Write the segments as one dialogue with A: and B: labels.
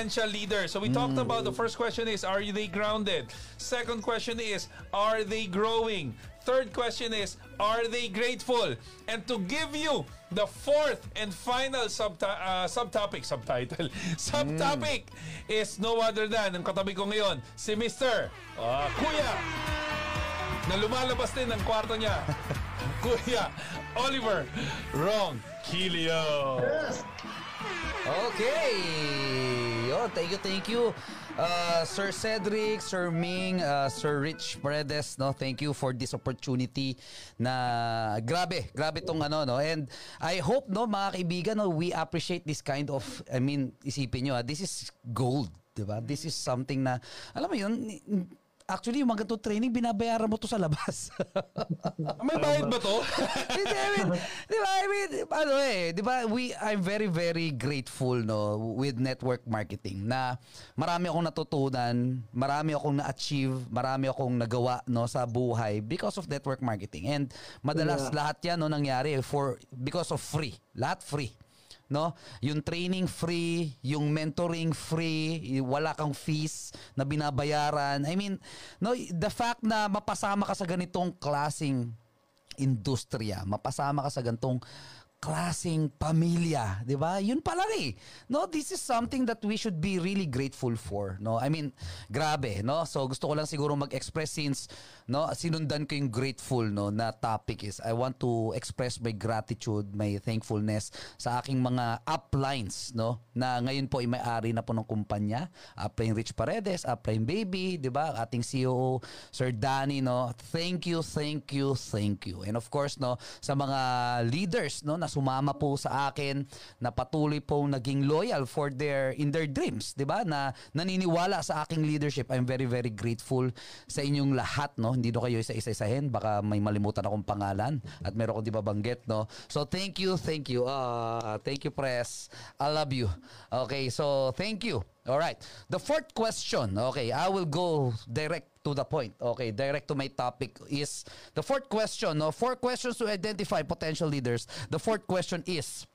A: identify,
B: identify.
A: potential leaders. So we talked about the first question is are they grounded? Second question is are they growing? Third question is are they grateful? And to give you the fourth and final subta- uh, subtopic subtitle subtopic is no other than ang katabi ko ngayon si Mr. ah, Kuya na lumalabas din ng kwarto niya. Kuya Oliver Wrong Kilio.
B: Okay. Yo, thank you, thank you. Uh, Sir Cedric, Sir Ming, uh, Sir Rich Paredes, no, thank you for this opportunity na grabe, grabe tong ano, no. And I hope, no, mga kaibigan, no, we appreciate this kind of, I mean, isipin nyo, ah, this is gold, di ba? This is something na, alam mo yun, actually, yung mga ganitong training, binabayaran mo to sa labas.
A: May bayad ba to?
B: Hindi, I mean, di ba, I mean, ano eh, di ba, we, I'm very, very grateful, no, with network marketing na marami akong natutunan, marami akong na-achieve, marami akong nagawa, no, sa buhay because of network marketing. And madalas
C: Yeah.
B: lahat yan, no, nangyari for, because of free. Lahat free no? Yung training free, yung mentoring free, wala kang fees na binabayaran. I mean, no, the fact na mapasama ka sa ganitong klasing industriya, mapasama ka sa ganitong klasing pamilya, 'di ba? Yun pa lang eh. No, this is something that we should be really grateful for, no? I mean, grabe, no? So gusto ko lang siguro mag-express since no, sinundan ko yung grateful no na topic is I want to express my gratitude, my thankfulness sa aking mga uplines, no? Na ngayon po ay may-ari na po ng kumpanya, Upline Rich Paredes, Upline Baby, 'di ba? Ating CEO Sir Danny, no? Thank you, thank you, thank you. And of course, no, sa mga leaders, no, na sumama po sa akin, na patuloy po naging loyal for their in their dreams, 'di ba? Na naniniwala sa aking leadership. I'm very very grateful sa inyong lahat, no? Hindi do kayo isa-isa-isahin, baka may malimutan akong pangalan at meron akong di babanggit, no? So thank you, thank you. Uh, thank you press. I love you. Okay, so thank you. All right. The fourth question. Okay, I will go direct to the point. Okay, direct to my topic is the fourth question. No, four questions to identify potential leaders. The fourth question is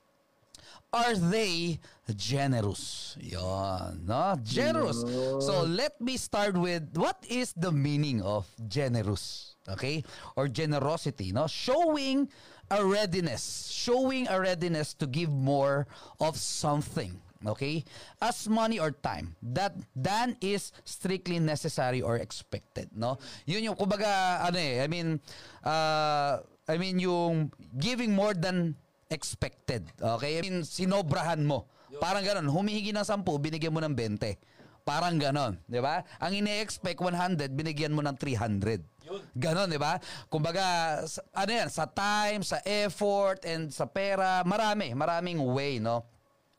B: are they generous? Yon, no? Generous. So let me start with what is the meaning of generous? Okay? Or generosity, no? Showing a readiness, showing a readiness to give more of something. Okay? As money or time that than is strictly necessary or expected, no? Yun yung kumbaga ano eh, I mean uh, I mean yung giving more than expected. Okay? I mean, sinobrahan mo. Parang ganon. Humihingi ng 10, binigyan mo ng 20. Parang ganon. Di ba? Ang ine-expect 100, binigyan mo ng 300. Ganon, di ba? Kumbaga, ano yan, sa time, sa effort, and sa pera, marami, maraming way, no?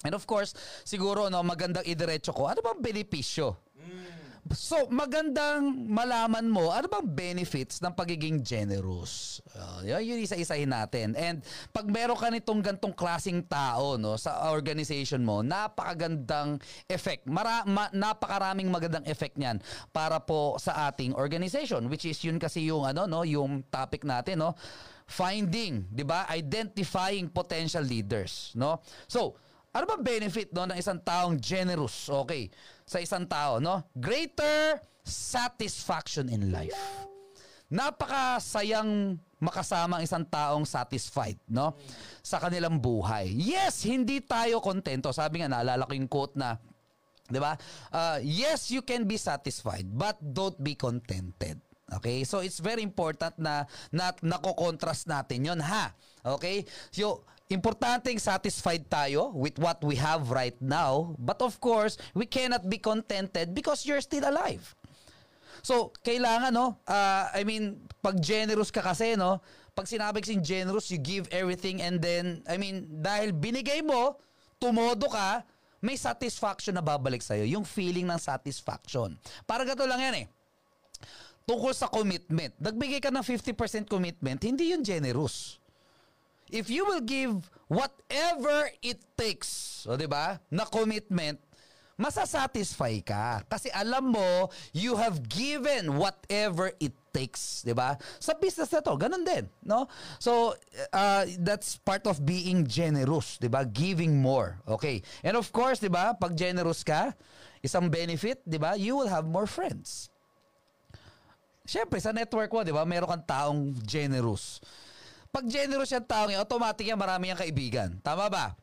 B: And of course, siguro, no, magandang idiretso ko, ano bang benepisyo? So, magandang malaman mo ano bang benefits ng pagiging generous. Uh, yun, yun isa-isahin natin. And pag meron ka nitong gantong klasing tao no, sa organization mo, napakagandang effect. Mara, ma, napakaraming magandang effect niyan para po sa ating organization which is yun kasi yung ano no, yung topic natin no. Finding, 'di ba? Identifying potential leaders, no? So, ano ba benefit no ng isang taong generous? Okay, sa isang tao, no? Greater satisfaction in life. Napakasayang makasama ang isang taong satisfied, no? Sa kanilang buhay. Yes, hindi tayo kontento. Sabi nga, naalala ko yung quote na, di ba? Uh, yes, you can be satisfied, but don't be contented. Okay? So, it's very important na, na nako-contrast natin yon ha? Okay? So, importanteng satisfied tayo with what we have right now, but of course, we cannot be contented because you're still alive. So, kailangan, no? ah, I mean, pag generous ka kasi, no? Pag sinabi kasing generous, you give everything and then, I mean, dahil binigay mo, tumodo ka, may satisfaction na babalik sa'yo. Yung feeling ng satisfaction. Parang gato lang yan eh. Tungkol sa commitment. Nagbigay ka ng 50% commitment, hindi yun generous. If you will give whatever it takes, o 'di ba? Na commitment, masasatisfy ka kasi alam mo you have given whatever it mistakes, 'di ba? Sa business na 'to, ganun din, no? So uh, that's part of being generous, 'di ba? Giving more. Okay. And of course, 'di ba? Pag generous ka, isang benefit, 'di ba? You will have more friends. Siyempre, sa network mo, 'di ba? Meron kang taong generous. Pag generous yung taong yan, automatic yan, marami yung kaibigan. Tama ba?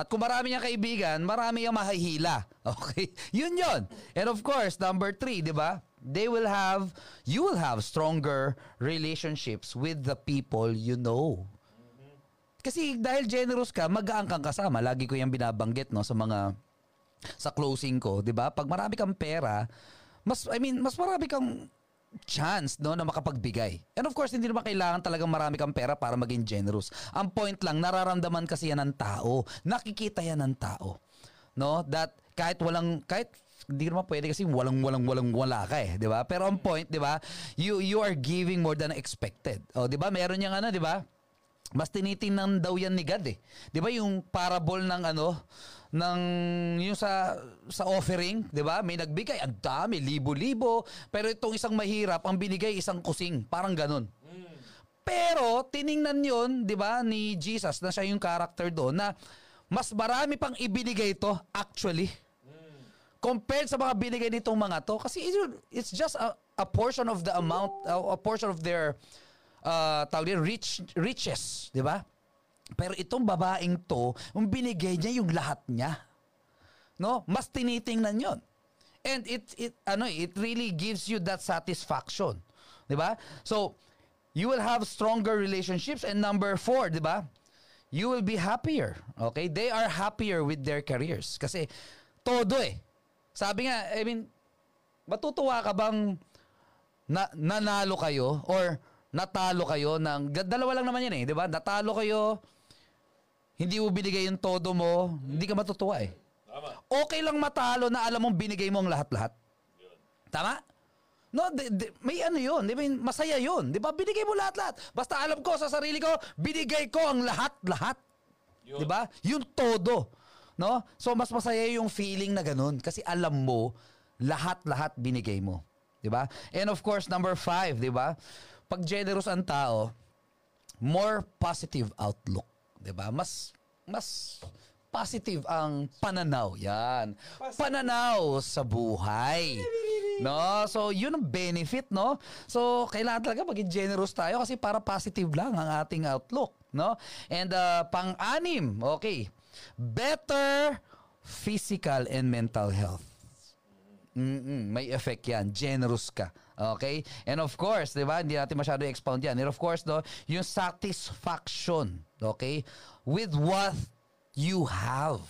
B: At kung marami niyang kaibigan, marami yung mahihila. Okay? Yun yun. And of course, number three, di ba? They will have, you will have stronger relationships with the people you know. Kasi dahil generous ka, mag-aang kang kasama. Lagi ko yung binabanggit no, sa mga, sa closing ko, di ba? Pag marami kang pera, mas, I mean, mas marami kang chance no na makapagbigay. And of course, hindi naman kailangan talagang marami kang pera para maging generous. Ang point lang, nararamdaman kasi yan ng tao. Nakikita yan ng tao. No? That kahit walang kahit hindi naman pwede kasi walang walang walang wala ka eh, 'di ba? Pero ang point, 'di ba? You you are giving more than expected. Oh, 'di ba? Meron yang ano, 'di ba? Mas tinitingnan daw yan ni God eh. 'Di ba yung parable ng ano ng yung sa sa offering, 'di ba? May nagbigay, ang dami, libo-libo, pero itong isang mahirap, ang binigay isang kusing, parang ganun. Pero tiningnan 'yon, 'di ba, ni Jesus na siya yung character doon na mas marami pang ibinigay ito actually. Compared sa mga binigay nitong mga to kasi it's just a, a portion of the amount a, portion of their uh, tawag rich riches, 'di ba? Pero itong babaeng to, yung binigay niya yung lahat niya. No? Mas tinitingnan 'yon. And it it ano it really gives you that satisfaction. 'Di ba? So you will have stronger relationships and number four, 'di ba? You will be happier. Okay? They are happier with their careers kasi todo eh. Sabi nga, I mean, matutuwa ka bang na, nanalo kayo or natalo kayo ng dalawa lang naman yan eh, 'di ba? Natalo kayo hindi mo binigay yung todo mo, hindi ka matutuwa eh. Okay lang matalo na alam mong binigay mo ang lahat-lahat. Tama? No, di, di, may ano yun. Di ba, masaya yun. Di ba? Binigay mo lahat-lahat. Basta alam ko sa sarili ko, binigay ko ang lahat-lahat. Di ba? Yung todo. No? So, mas masaya yung feeling na ganun. Kasi alam mo, lahat-lahat binigay mo. Di ba? And of course, number five, di ba? Pag generous ang tao, more positive outlook. 'Di ba? Mas mas positive ang pananaw. Yan. Pananaw sa buhay. No? So, yun ang benefit, no? So, kailangan talaga maging generous tayo kasi para positive lang ang ating outlook, no? And uh, pang-anim, okay. Better physical and mental health. Mm-mm, may effect yan. Generous ka. Okay? And of course, di ba, hindi natin masyado expound yan. And of course, no, yung satisfaction, okay, with what you have.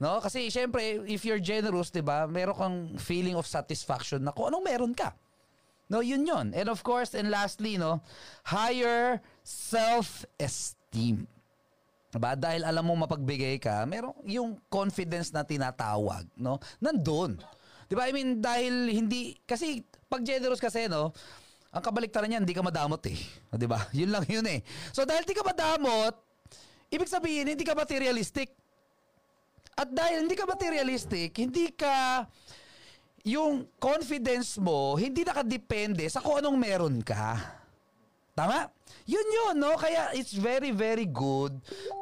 B: No? Kasi syempre, if you're generous, di ba, meron kang feeling of satisfaction na kung anong meron ka. No, yun yun. And of course, and lastly, no, higher self-esteem. Diba? Dahil alam mo mapagbigay ka, meron yung confidence na tinatawag, no? Nandun. 'Di ba? I mean, dahil hindi kasi pag generous kasi no, ang kabaliktaran niyan, hindi ka madamot eh. 'Di ba? Yun lang yun eh. So dahil hindi ka madamot, ibig sabihin hindi ka materialistic. At dahil hindi ka materialistic, hindi ka yung confidence mo hindi nakadepende sa kung anong meron ka. Tama? Yun yun, no? Kaya it's very, very good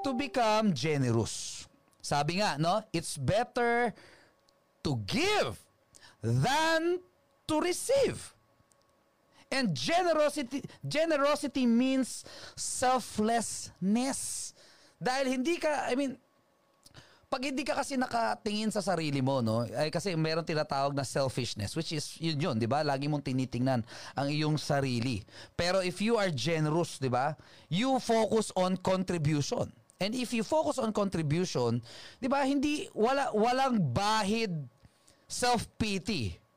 B: to become generous. Sabi nga, no? It's better to give than to receive. And generosity generosity means selflessness. Dahil hindi ka, I mean, pag hindi ka kasi nakatingin sa sarili mo, no, ay kasi meron tinatawag na selfishness, which is yun yun, di ba? Lagi mong tinitingnan ang iyong sarili. Pero if you are generous, di ba? You focus on contribution. And if you focus on contribution, di ba, hindi, wala, walang bahid self-pity.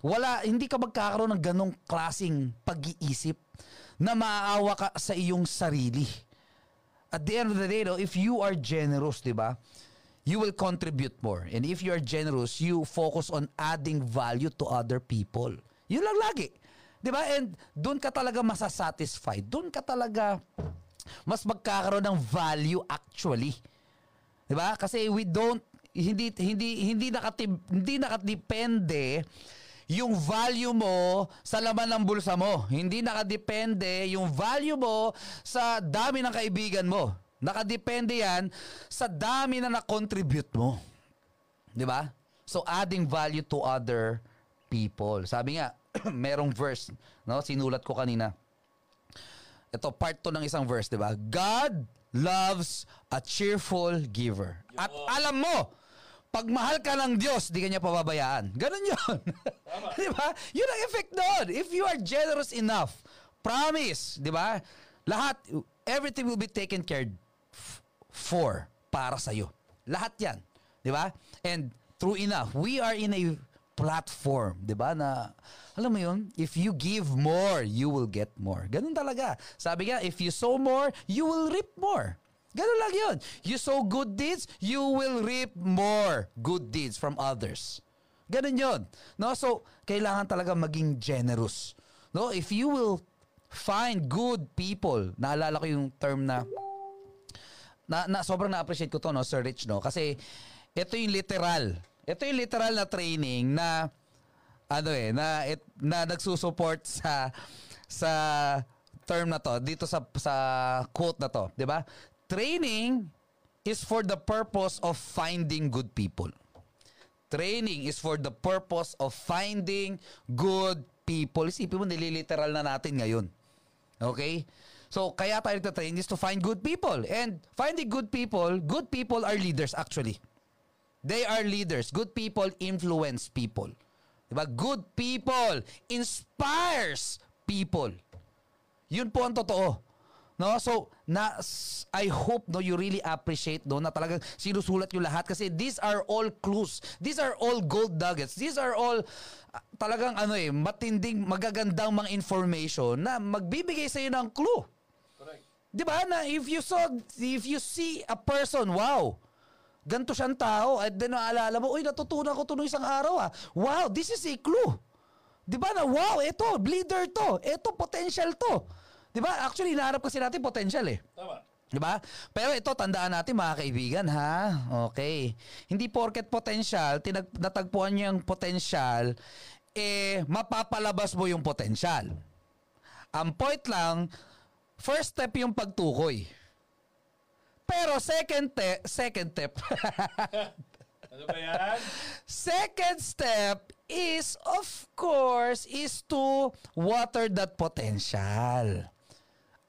B: Wala, hindi ka magkakaroon ng ganong klasing pag-iisip na maaawa ka sa iyong sarili at the end of the day, though, if you are generous, di ba, you will contribute more. And if you are generous, you focus on adding value to other people. Yun lang lagi. Di ba? And doon ka talaga masasatisfied. Doon ka talaga mas magkakaroon ng value actually. Di ba? Kasi we don't hindi hindi hindi nakatib, hindi nakadepende yung value mo sa laman ng bulsa mo. Hindi nakadepende yung value mo sa dami ng kaibigan mo. Nakadepende yan sa dami na na-contribute mo. 'Di ba? So adding value to other people. Sabi nga, merong verse, no? Sinulat ko kanina. Ito part to ng isang verse, 'di ba? God loves a cheerful giver. At alam mo, pag mahal ka ng Diyos, di ka niya pababayaan. Ganun yun. di ba? Yun ang effect doon. If you are generous enough, promise, di ba? Lahat, everything will be taken care for, para sa'yo. Lahat yan. Di ba? And true enough, we are in a platform, 'di ba? Na alam mo 'yun, if you give more, you will get more. Ganun talaga. Sabi nga, if you sow more, you will reap more. Ganun lang 'yun. You sow good deeds, you will reap more good deeds from others. Ganun 'yun. No? So, kailangan talaga maging generous. No? If you will find good people, naalala ko yung term na na, na sobrang na-appreciate ko to no Sir Rich no kasi ito yung literal ito yung literal na training na ano eh na it, na nagsusupport sa sa term na to dito sa sa quote na to, 'di ba? Training is for the purpose of finding good people. Training is for the purpose of finding good people. Isipin mo, nililiteral na natin ngayon. Okay? So, kaya tayo nagtatrain is to find good people. And finding good people, good people are leaders actually. They are leaders. Good people influence people. Diba? Good people inspires people. Yun po ang totoo. No? So, na, I hope no, you really appreciate no, na talagang sinusulat yung lahat kasi these are all clues. These are all gold nuggets. These are all uh, talagang ano eh, matinding, magagandang mga information na magbibigay sa iyo ng clue.
A: Correct.
B: 'Di ba? Na if you saw if you see a person, wow. Ganto siyang tao at then naalala mo, uy, natutunan ko to nung isang araw ah. Wow, this is a clue. 'Di ba na wow, ito, leader to. Ito potential to. 'Di ba? Actually, hinahanap kasi natin potential eh.
A: Tama.
B: 'Di ba? Pero ito tandaan natin mga kaibigan ha. Okay. Hindi porket potential, tinag natagpuan niyo yung potential eh mapapalabas mo yung potential. Ang point lang, first step yung pagtukoy. Pero second te- second step.
A: Ano ba yan?
B: second step is of course is to water that potential.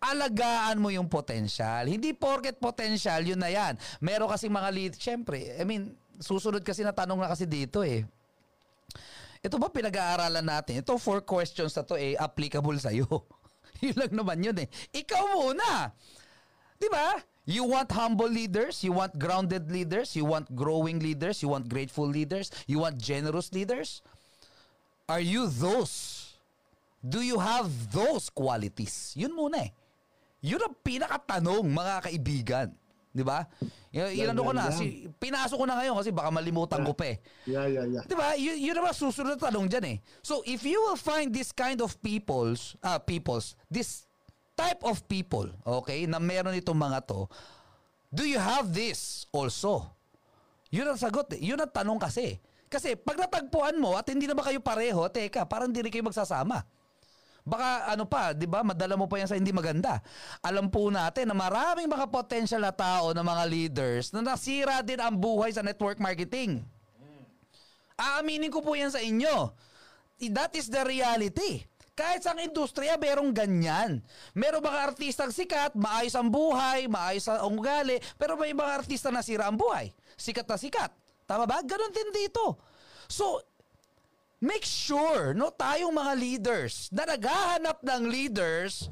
B: Alagaan mo yung potential. Hindi porket potential, yun na yan. Meron kasi mga lead, syempre, I mean, susunod kasi na tanong na kasi dito eh. Ito ba pinag-aaralan natin? Ito four questions na to eh, applicable sa'yo. yun lang naman yun eh. Ikaw muna. Di ba? You want humble leaders, you want grounded leaders, you want growing leaders, you want grateful leaders, you want generous leaders. Are you those? Do you have those qualities? Yun muna eh. Yun ang pinakatanong mga kaibigan. Di ba? Y-
C: Yeah,
B: Inano ko
C: yeah,
B: na,
C: yeah.
B: si, pinasok ko na ngayon kasi baka malimutan ko pa eh.
C: Yeah, yeah, yeah.
B: Di ba? Y- yun naman susunod na tanong dyan eh. So if you will find this kind of peoples, ah peoples, this type of people, okay, na meron itong mga to, do you have this also? Yun ang sagot eh. Yun ang tanong kasi. Kasi pag natagpuan mo at hindi naman kayo pareho, teka, parang hindi rin kayo magsasama. Baka ano pa, 'di ba? Madala mo pa yan sa hindi maganda. Alam po natin na maraming mga potential na tao na mga leaders na nasira din ang buhay sa network marketing. Aaminin ko po yan sa inyo. That is the reality. Kahit sa industriya, merong ganyan. Merong mga artistang sikat, maayos ang buhay, maayos ang ugali, pero may mga artista na sira ang buhay. Sikat na sikat. Tama ba? Ganon din dito. So, make sure, no, tayong mga leaders, na naghahanap ng leaders,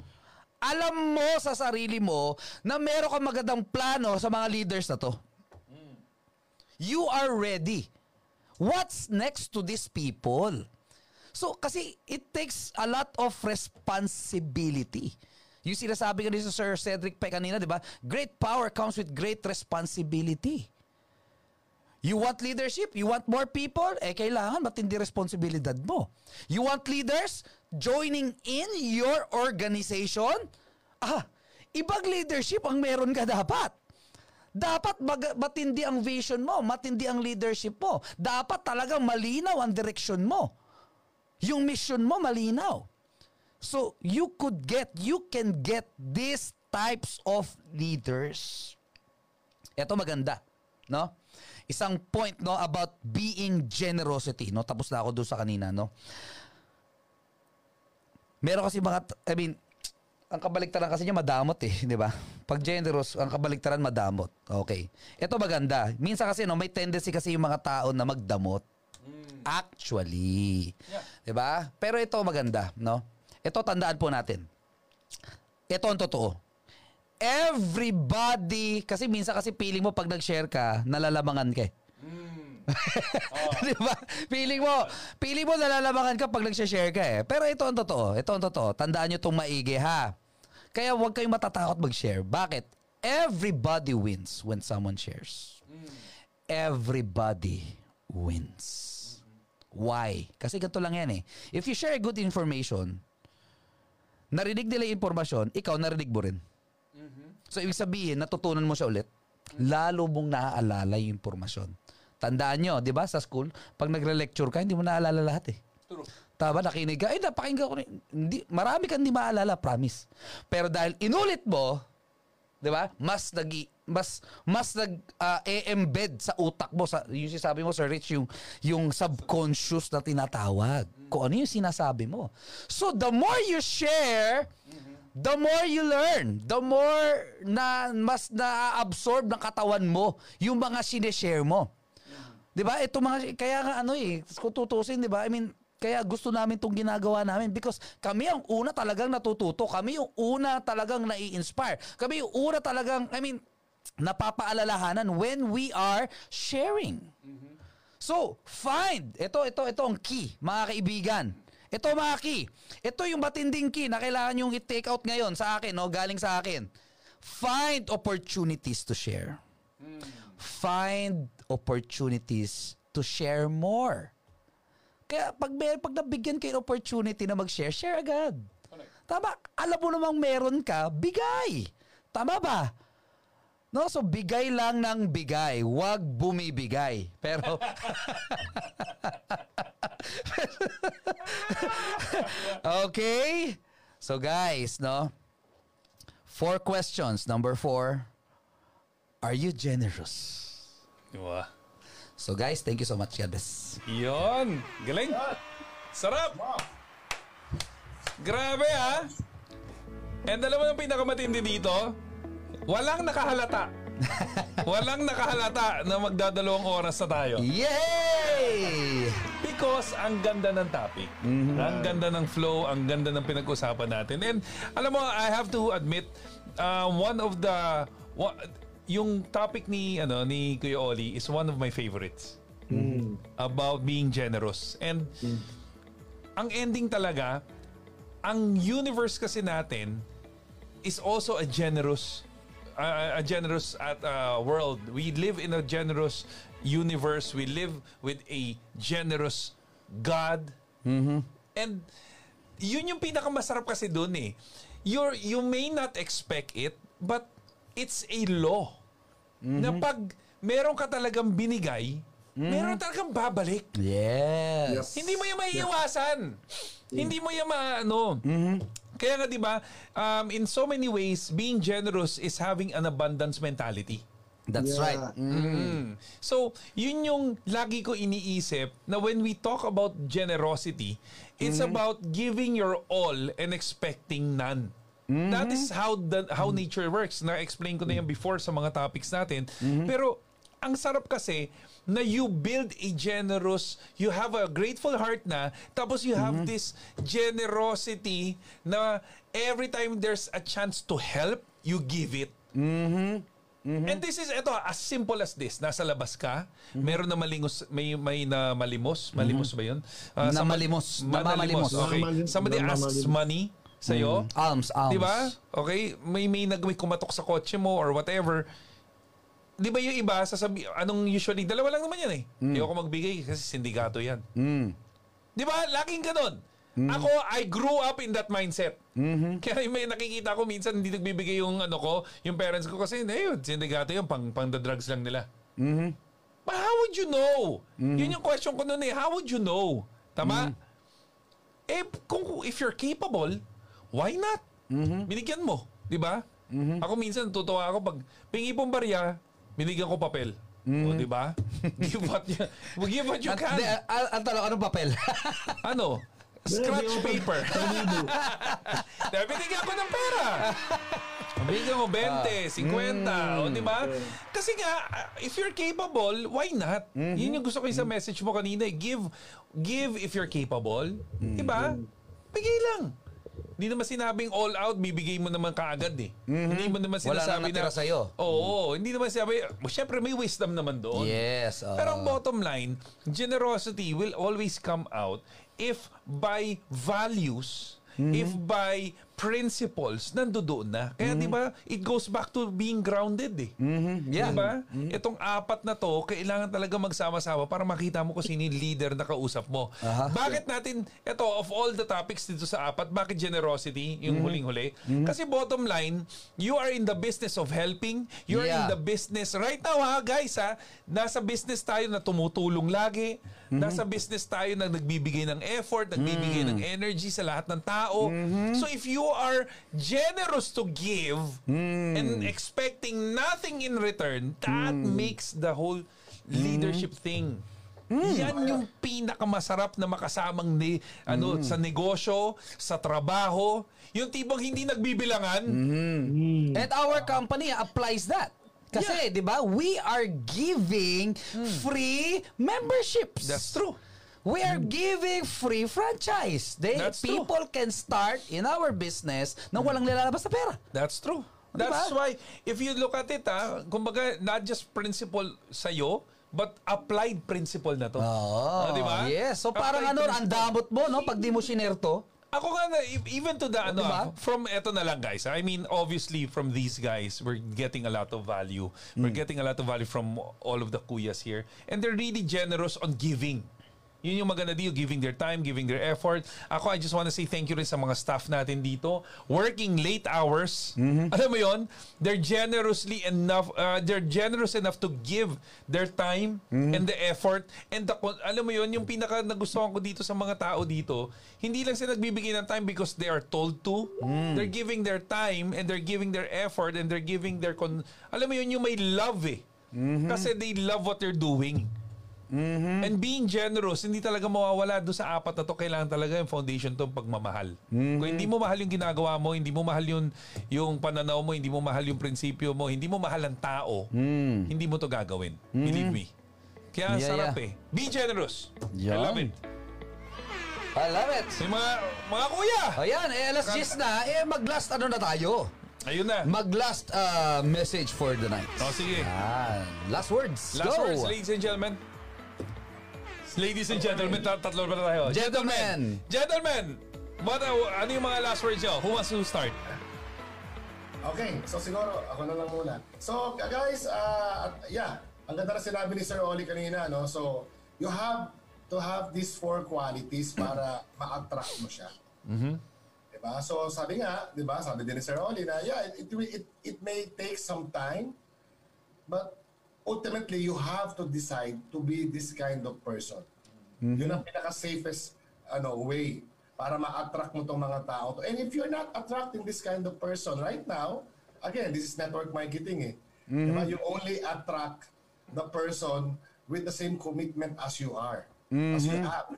B: alam mo sa sarili mo na meron kang magandang plano sa mga leaders na to. You are ready. What's next to these people? So, kasi it takes a lot of responsibility. Yung sinasabi ka ni sa Sir Cedric pa kanina, di ba? Great power comes with great responsibility. You want leadership? You want more people? Eh, kailangan matindi responsibilidad mo. You want leaders joining in your organization? Ah, ibang leadership ang meron ka dapat. Dapat mag- matindi ang vision mo, matindi ang leadership mo. Dapat talagang malinaw ang direksyon mo. Yung mission mo malinaw. So you could get, you can get these types of leaders. Ito maganda, no? Isang point no about being generosity, no? Tapos na ako doon sa kanina, no? Meron kasi mga, I mean, ang kabaliktaran kasi niya madamot eh, di ba? Pag generous, ang kabaliktaran madamot. Okay. Ito maganda. Minsan kasi no, may tendency kasi yung mga tao na magdamot. Actually.
A: Yeah.
B: Di ba? Pero ito maganda, no? Ito tandaan po natin. Ito ang totoo. Everybody, kasi minsan kasi feeling mo pag nag-share ka, nalalamangan ka eh. Di ba? Feeling mo, feeling mo nalalamangan ka pag nag-share ka eh. Pero ito ang totoo. Ito ang totoo. Tandaan nyo itong maigi ha. Kaya huwag kayong matatakot mag-share. Bakit? Everybody wins when someone shares. Everybody wins. Why? Kasi ganito lang yan eh. If you share good information, narinig nila yung informasyon, ikaw narinig mo rin. So, ibig sabihin, natutunan mo siya ulit, lalo mong naaalala yung impormasyon. Tandaan nyo, di ba, sa school, pag nagre-lecture ka, hindi mo naalala lahat eh.
A: True.
B: Tama, nakinig ka, ay, napakinggan ko. Hindi, marami kang hindi maalala, promise. Pero dahil inulit mo, di ba, mas nag mas mas nag ah, e-embed sa utak mo sa yung sinasabi mo Sir Rich yung yung subconscious na tinatawag kung ano yung sinasabi mo so the more you share the more you learn the more na mas na-absorb ng katawan mo yung mga sineshare mo 'Di ba? Ito mga kaya nga ano eh, kung tutusin, 'di ba? I mean, kaya gusto namin tong ginagawa namin because kami ang una talagang natututo. Kami yung una talagang nai-inspire. Kami yung una talagang, I mean, napapaalalahanan when we are sharing. So, find. Ito, ito, ito ang key, mga kaibigan. Ito mga key. Ito yung matinding key na kailangan yung i-take out ngayon sa akin, no? galing sa akin. Find opportunities to share. Find opportunities to share more. Kaya pag, may, pag nabigyan kayo opportunity na mag-share, share agad. Tama. Alam mo namang meron ka, bigay. Tama ba? No, so bigay lang ng bigay, wag bumibigay. Pero Okay? So guys, no? Four questions. Number four, are you generous?
A: Diba?
B: So guys, thank you so much. God bless.
A: Yon. Galing. Sarap. Grabe ha. And alam mo yung pinakamatindi dito? Walang nakahalata. Walang nakahalata na magdadalawang oras na tayo.
B: Yay!
A: Because ang ganda ng topic. Ang ganda ng flow, ang ganda ng pinag-usapan natin. And alam mo, I have to admit, uh, one of the... wa- yung topic ni ano ni Kuya Oli is one of my favorites. About being generous. And ang ending talaga, ang universe kasi natin is also a generous uh, a generous at uh, world. We live in a generous universe. We live with a generous God. And yun yung pinakamasarap kasi doon eh. You're, you may not expect it, but it's a law. Na pag meron ka talagang binigay, meron talagang babalik.
B: Yes.
A: Hindi mo yung maiiwasan. Hindi mo yung maano. Kaya nga 'di ba, um, in so many ways being generous is having an abundance mentality.
B: That's
C: Yeah.
B: right.
A: Mm. So, yun yung lagi ko iniisip na when we talk about generosity, it's about giving your all and expecting none. That is how the how nature works. Na-explain ko na yan before sa mga topics natin. Pero ang sarap kasi na you build a generous, you have a grateful heart na, tapos you have this generosity na every time there's a chance to help, you give it. And this is ito as simple as this. Nasa labas ka, meron na malingos may may na malimos, malimos ba 'yun? Uh,
B: Na malimos, namamalimos.
A: Okay. Somebody asks money sa iyo.
B: Alms, alms.
A: 'Di ba? Okay, may may nag may kumatok sa kotse mo or whatever. 'Di ba yung iba sasabi anong usually dalawa lang naman yan eh. Hindi ako magbigay kasi sindikato 'yan.
B: Mm.
A: 'Di ba? Laging ganun. Ako, I grew up in that mindset. Kaya may nakikita ko minsan hindi nagbibigay yung ano ko, yung parents ko kasi, eh, yun, sindikato yun, pang, pang the drugs lang nila. But how would you know? Yun yung question ko noon eh, how would you know? Tama? Eh, kung, if you're capable, why not? Binigyan mo, di ba? Ako minsan, tutuwa ako pag pingi pong barya, binigyan ko papel. O, di ba? give what you, give what you can.
B: ah, ang tanong, anong papel?
A: ano? Scratch paper. Dahil binigyan ko ng pera. Binigyan mo 20, 50, o di ba? Kasi nga, uh, if you're capable, why not? Yun yung gusto ko yung sa message mo kanina. eh. Give, give if you're capable. Di ba? Bigay lang. Hindi naman sinabing all out, bibigay mo naman kaagad eh. Hindi mo naman
B: Wala
A: sinasabi
B: natira
A: na...
B: sa'yo.
A: Oo, hindi naman sinabi, Siyempre may wisdom naman doon.
B: yes. oo.
A: Pero ang bottom line, generosity will always come out if by values, if by principles, nandoon na. Kaya di ba, it goes back to being grounded eh.
B: Mhm, Yeah.
A: Di ba? Itong apat na to, kailangan talaga magsama-sama para makita mo kung sino yung leader na kausap mo.
B: Aha.
A: Bakit natin, ito, of all the topics dito sa apat, bakit generosity, yung huling-huli? Kasi bottom line, you are in the business of helping. You are in
B: Yeah.
A: the business, right now ha, guys ha, nasa business tayo na tumutulong lagi. Nasa business tayo na nagbibigay ng effort, nagbibigay ng energy sa lahat ng tao. So if you are generous to give and expecting nothing in return, that makes the whole leadership thing. Yan yung pinakamasarap na makasamang ni ano sa negosyo, sa trabaho, yung tibang hindi nagbibilangan.
B: And our company applies that. Kasi, di ba, we are giving free memberships.
A: That's true.
B: We are giving free franchise. They,
A: That's true.
B: people can start in our business na walang nilalabas na pera.
A: That's true.
B: Diba?
A: That's why, if you look at it, ha, kumbaga, not just principle sa'yo, but applied principle na to.
B: Oo.
A: Ah, di ba?
B: Yes. So parang
A: Applied
B: ano, ang
A: principle.
B: damot mo, no? Pag di mo shinerto.
A: Ako nga, na, e- even to the, ano,
B: diba?
A: ah, from eto na lang guys. I mean, obviously, from these guys, we're getting a lot of value. We're getting a lot of value from all of the kuyas here. And they're really generous on giving. Yun yung maganda dito, giving their time, giving their effort. Ako, I just want to say thank you rin sa mga staff natin dito. Working late hours. Alam mo yon They're generously enough, uh, they're generous enough to give their time and the effort. And the, alam mo yon yung pinaka nagustuhan ko dito sa mga tao dito, hindi lang sila nagbibigay ng time because they are told to. They're giving their time and they're giving their effort and they're giving their, con- alam mo yun, yung may love eh. Kasi they love what they're doing. And being generous, hindi talaga mawawala doon sa apat na to. Kailangan talaga yung foundation to pagmamahal. Kung hindi mo mahal yung ginagawa mo, hindi mo mahal yung, yung pananaw mo, hindi mo mahal yung prinsipyo mo, hindi mo mahal ang tao, hindi mo to gagawin. Believe me. Kaya
B: Yeah,
A: sarap
B: yeah.
A: eh. Be generous. I
B: Yan.
A: love it.
B: I love it.
A: May mga, mga kuya!
B: Ayan, eh, alas 10 na. Eh, mag-last ano na tayo?
A: Ayun na.
B: Mag-last uh, message for the night.
A: O sige.
B: Ah, last words.
A: Last
B: Go.
A: words, ladies and gentlemen. Ladies and gentlemen, tat- tatlo pa tayo.
B: Gentlemen.
A: Gentlemen, what, uh, ano yung mga last words nyo? Who wants to start?
C: Okay, so siguro ako na lang muna. So guys, uh, at- yeah, ang ganda na sinabi ni Sir Oli kanina, no? So you have to have these four qualities para ma-attract mo siya. Diba? So sabi nga, diba, sabi din ni Sir Oli na yeah, it, it, it, it may take some time, but ultimately you have to decide to be this kind of person. Yun ang pinaka-safest ano, way para ma-attract mo tong mga tao. to. And if you're not attracting this kind of person right now, again, this is network marketing eh. Diba? You only attract the person with the same commitment as you are, as you have.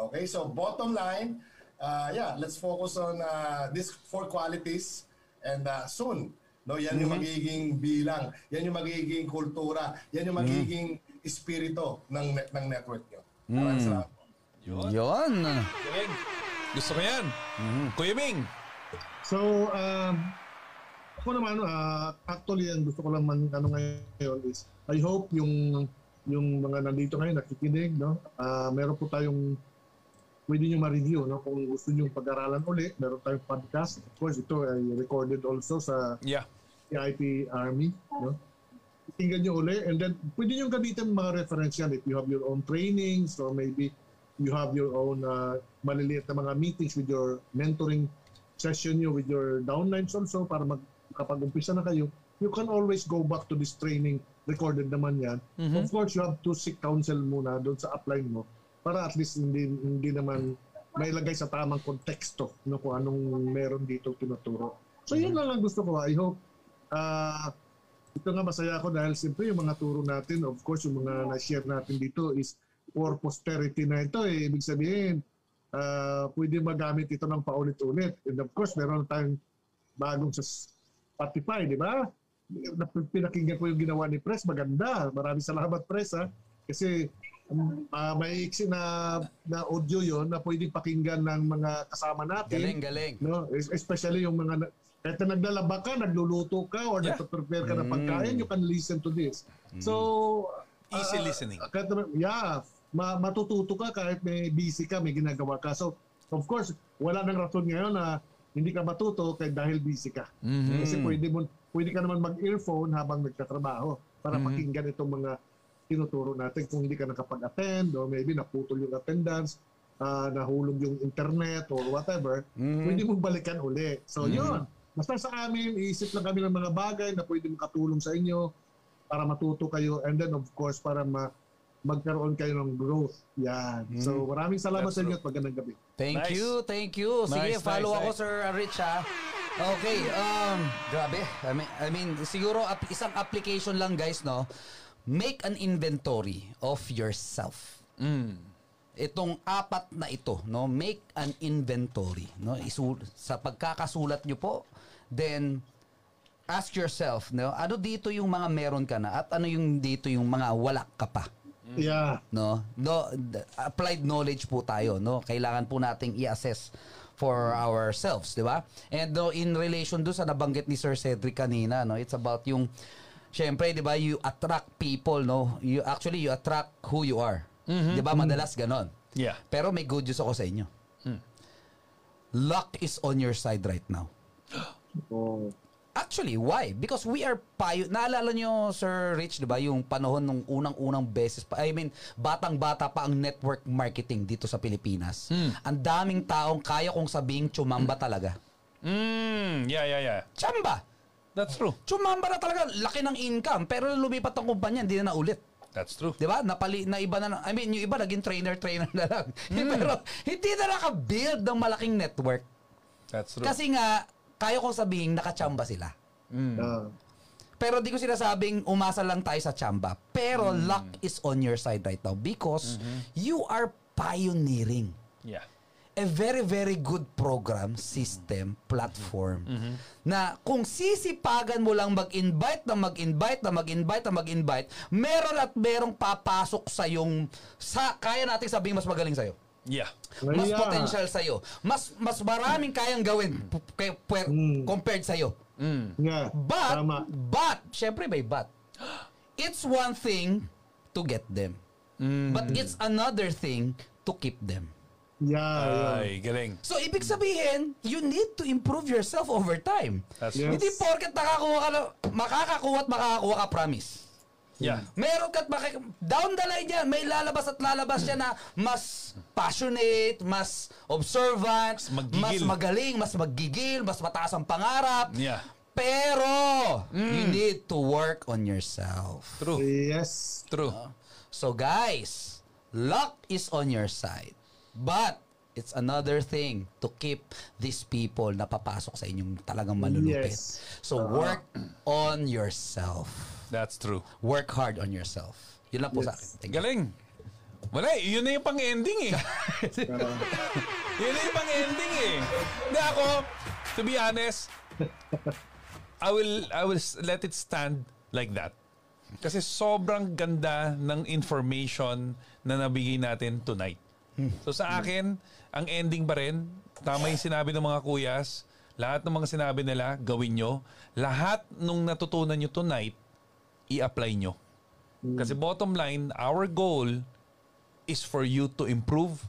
C: Okay, so bottom line, uh, yeah, let's focus on uh, these four qualities and uh, soon, no, yan yung magiging bilang, yan yung magiging kultura, yan yung magiging espiritu ng net- ng network nyo. Maraming salamat.
B: Yun.
A: Galing. Gusto ko yan. Kuya Ming.
D: So, um, ako naman, uh, actually, ang gusto ko lang man, ano ngayon is, I hope yung yung mga nandito ngayon nakikinig, no? Ah, meron po tayong pwede nyo ma-review, no? Kung gusto nyo pag-aralan uli, meron tayong podcast. Of course, ito ay recorded also sa
A: Yeah.
D: CIP Army, no? Tingnan nyo uli and then pwede nyo gamitin mga reference yan if you have your own trainings or maybe you have your own uh, maliliit na mga meetings with your mentoring session nyo with your downlines also para mag, kapag umpisa na kayo, you can always go back to this training recorded naman yan. Of course, you have to seek counsel muna doon sa upline mo para at least hindi, hindi naman mailagay sa tamang konteksto no, kung anong meron dito tinuturo. So yun lang ang gusto ko. I hope ah ito nga masaya ako dahil siyempre yung mga turo natin, of course, yung mga na-share natin dito is for posterity na ito. Eh. Ibig sabihin, ah pwede magamit ito ng paulit-ulit. And of course, meron tayong bagong sa Spotify, di ba? Na- Pinakinggan ko yung ginawa ni Press, maganda. Maraming salamat Press ha. Kasi um, ah, may iksi na, na audio yon na pwedeng pakinggan ng mga kasama natin.
B: Galing, galing.
D: No, Es- especially yung mga kahit na naglalaba ka, nagluluto ka, or
A: Yeah.
D: nagpe-prepare ka ng pagkain, you can listen to this. So,
A: Easy
D: ah,
A: listening.
D: kahit na- yeah, ma- matututo ka kahit may busy ka, may ginagawa ka. So, of course, wala nang rason ngayon na hindi ka matuto kahit dahil busy ka.
A: Mm-hmm.
D: Kasi pwede, mo, pwede ka naman mag-earphone habang nagtatrabaho para
A: Mm-hmm.
D: pakinggan itong mga tinuturo natin kung hindi ka nakapag-attend or maybe naputol yung attendance, ah, nahulog yung internet or whatever, pwede mong balikan uli. So yun, basta sa amin, iisip lang kami ng mga bagay na pwede makatulong sa inyo para matuto kayo and then of course para ma magkaroon kayo ng growth. Yan. So maraming salamat
A: That's
D: sa inyo
A: true.
D: at magandang gabi.
B: Thank
A: Nice.
B: you, thank you. Sige,
A: Nice,
B: follow
A: nice,
B: ako,
A: nice.
B: Sir Rich, ha? Okay, um, grabe. I mean, I mean, siguro ap- isang application lang, guys, no? Make an inventory of yourself. Itong apat na ito, no? Make an inventory, no? Isul- sa pagkakasulat nyo po, then ask yourself, no? Ano dito yung mga meron ka na at ano yung dito yung mga wala ka pa?
D: Yeah.
B: no no applied knowledge po tayo no kailangan po nating i-assess for ourselves di ba and no, in relation do sa nabanggit ni Sir Cedric kanina no it's about yung syempre di ba you attract people no you actually you attract who you are di ba madalas ganon
A: Yeah.
B: pero may good news ako sa inyo luck is on your side right now
D: Oh.
B: Actually, why? Because we are payo. Naalala nyo, Sir Rich, di ba, yung panahon nung unang-unang beses pa, I mean, batang-bata pa ang network marketing dito sa Pilipinas. Ang daming taong kaya kong sabing chumamba talaga.
A: Mm, yeah, yeah, yeah.
B: Chamba!
A: That's true.
B: Chumamba na talaga, laki ng income, pero lumipat ang kumpanya, hindi na naulit.
A: That's true.
B: Di ba? Napali, na iba na, I mean, yung iba naging trainer-trainer na lang. pero hindi na naka-build ng malaking network.
A: That's true.
B: Kasi nga, kaya kong sabihin, nakachamba sila.
D: Ah.
B: Pero di ko sinasabing umasa lang tayo sa chamba. Pero luck is on your side right now because you are pioneering
A: yeah.
B: A very, very good program, system, platform na kung sisipagan mo lang mag-invite na mag-invite na mag-invite na mag-invite, meron at merong papasok sa yung sa kaya nating sabihin mas magaling sa'yo.
A: Yeah.
B: Mas
D: Yeah.
B: potential sa'yo. Mas mas maraming kayang gawin kay- pu-
D: Mm.
B: compared sa'yo.
D: Yeah.
B: But,
D: Tama.
B: but, syempre may but. It's one thing to get them. But it's another thing to keep them.
D: Yeah. yeah.
A: Ay, galing.
B: So, ibig sabihin, you need to improve yourself over time.
A: That's
D: Yes.
A: true.
B: Hindi porket nakakakuha ka na, makakakuha at makakakuha ka, promise.
A: Yeah.
B: Meron ka't maki- down the line yan, may lalabas at lalabas yan na mas passionate, mas observant,
A: Mas maggigil.
B: mas magaling, mas maggigil, mas mataas ang pangarap.
A: Yeah.
B: Pero, you need to work on yourself.
A: True.
D: Yes.
A: True.
B: So guys, luck is on your side. But, it's another thing to keep these people na papasok sa inyong talagang malulupit.
D: Yes.
B: So work on yourself.
A: That's true.
B: Work hard on yourself. Yun lang po sa akin. Thank you.
A: Galing. Wala, eh, yun na yung pang-ending eh. yun na yung pang-ending eh. Hindi ako, to be honest, I will I will s- let it stand like that. Kasi sobrang ganda ng information na nabigay natin tonight. So sa akin, ang ending pa rin, tama yung sinabi ng mga kuyas, lahat ng mga sinabi nila, gawin nyo. Lahat nung natutunan nyo tonight, i-apply nyo. Kasi bottom line, our goal is for you to improve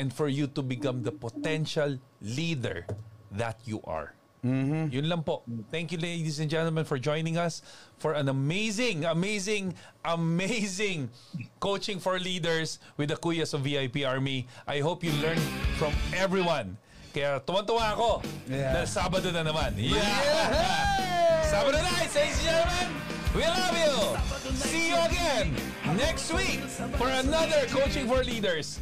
A: and for you to become the potential leader that you are. Yun lang po. Thank you ladies and gentlemen for joining us for an amazing, amazing, amazing coaching for leaders with the Kuyas of VIP Army. I hope you learned from everyone. Kaya tuwan-tuwa ako
B: Yeah.
A: dahil Sabado na naman. Yeah! Sabado night, ladies and gentlemen! We love you! See you again next week for another Coaching for Leaders.